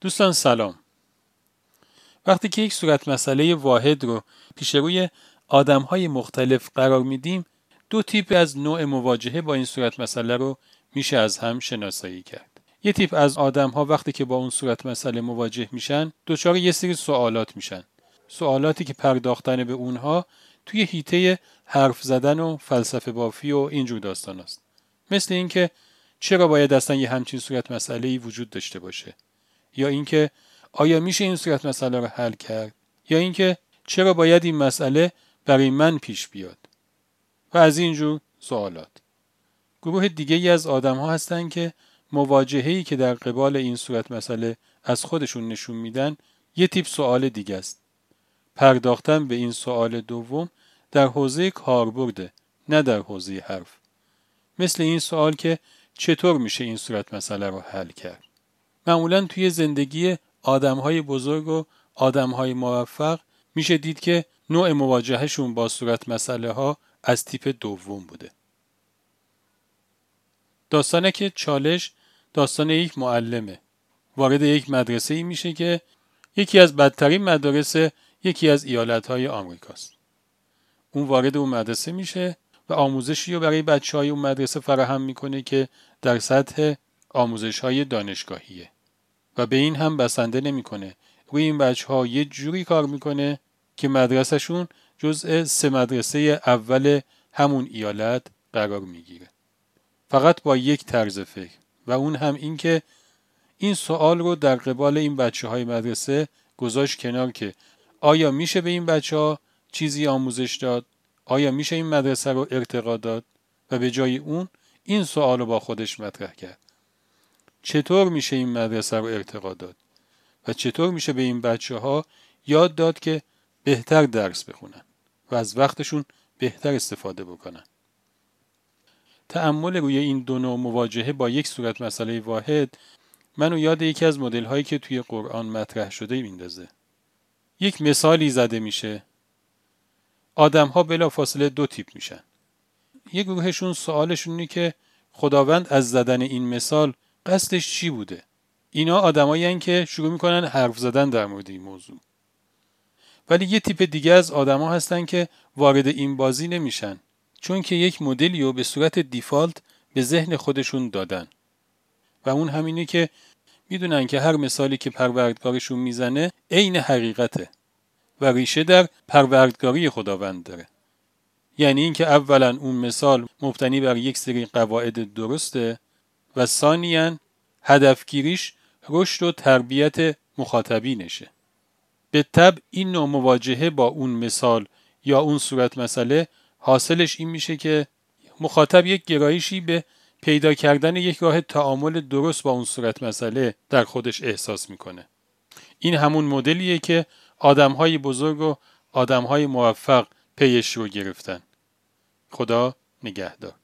دوستان سلام. وقتی که یک صورت مسئله واحد رو پیش روی آدم های مختلف قرار میدیم دو تیپ از نوع مواجهه با این صورت مسئله رو میشه از هم شناسایی کرد. یه تیپ از آدم ها وقتی که با اون صورت مسئله مواجه میشن دچار یه سری سوالات میشن. سوالاتی که پرداختن به اونها توی هیته حرف زدن و فلسفه بافی و اینجور داستان است. مثل اینکه چرا باید اصلا یه همچین صورت مسئله ای وجود داشته باشه؟ یا اینکه آیا میشه این صورت مسئله رو حل کرد؟ یا اینکه چرا باید این مسئله برای من پیش بیاد؟ و از اینجور سوالات. گروه دیگه ای از آدم ها هستن که مواجهه‌ای که در قبال این صورت مسئله از خودشون نشون میدن یه تیپ سوال دیگه است. پرداختن به این سوال دوم در حوزه کاربرده نه در حوزه حرف. مثل این سوال که چطور میشه این صورت مسئله رو حل کرد؟ معمولا توی زندگی آدم های بزرگ و آدم های موفق میشه دید که نوع مواجهشون با صورت مسئله ها از تیپ دوم بوده. داستانه که چالش داستان یک معلمه. وارد یک مدرسه ای میشه که یکی از بدترین مدارس یکی از ایالت های آمریکاست. اون وارد اون مدرسه میشه و آموزشی رو برای بچه های اون مدرسه فراهم می‌کنه که در سطح آموزش های دانشگاهیه. و به این هم بسنده نمی‌کنه. روی این بچه ها یه جوری کار می‌کنه که مدرسهشون جزء سه مدرسه اول همون ایالت قرار می‌گیره. فقط با یک طرز فکر. و اون هم این که این سوال رو در قبال این بچه های مدرسه گذاشت کنار که آیا میشه به این بچه ها چیزی آموزش داد؟ آیا میشه این مدرسه رو ارتقا داد؟ و به جای اون این سوال رو با خودش مطرح کرد. چطور میشه این مدرسه رو ارتقا داد؟ و چطور میشه به این بچه ها یاد داد که بهتر درس بخونن و از وقتشون بهتر استفاده بکنن؟ تأمل روی این دو نوع مواجهه با یک صورت مسئله واحد منو یاد یکی از مدل هایی که توی قرآن مطرح شده میندازه. یک مثالی زده میشه. آدم ها بلا فاصله دو تیپ میشن. یه گروهشون سوالشون اینه که خداوند از زدن این مثال قصدش چی بوده؟ اینا آدمایی که شروع می‌کنن حرف زدن در مورد این موضوع. ولی یه تیپ دیگه از آدما هستن که وارد این بازی نمیشن چون که یک مدلی رو به صورت دیفالت به ذهن خودشون دادن. و اون همینه که می‌دونن که هر مثالی که پروردگارشون می‌زنه عین حقیقته و ریشه در پروردگاری خداوند داره. یعنی اینکه اولا اون مثال مبتنی بر یک سری قواعد درسته و ثانیا هدفگیریش رشد و تربیت مخاطبینشه. به طب این نوع مواجهه با اون مثال یا اون صورت مسئله حاصلش این میشه که مخاطب یک گرایشی به پیدا کردن یک راه تعامل درست با اون صورت مسئله در خودش احساس می‌کنه. این همون مدلیه که آدم های بزرگ و آدم های موفق پیش رو گرفتن. خدا نگهدار.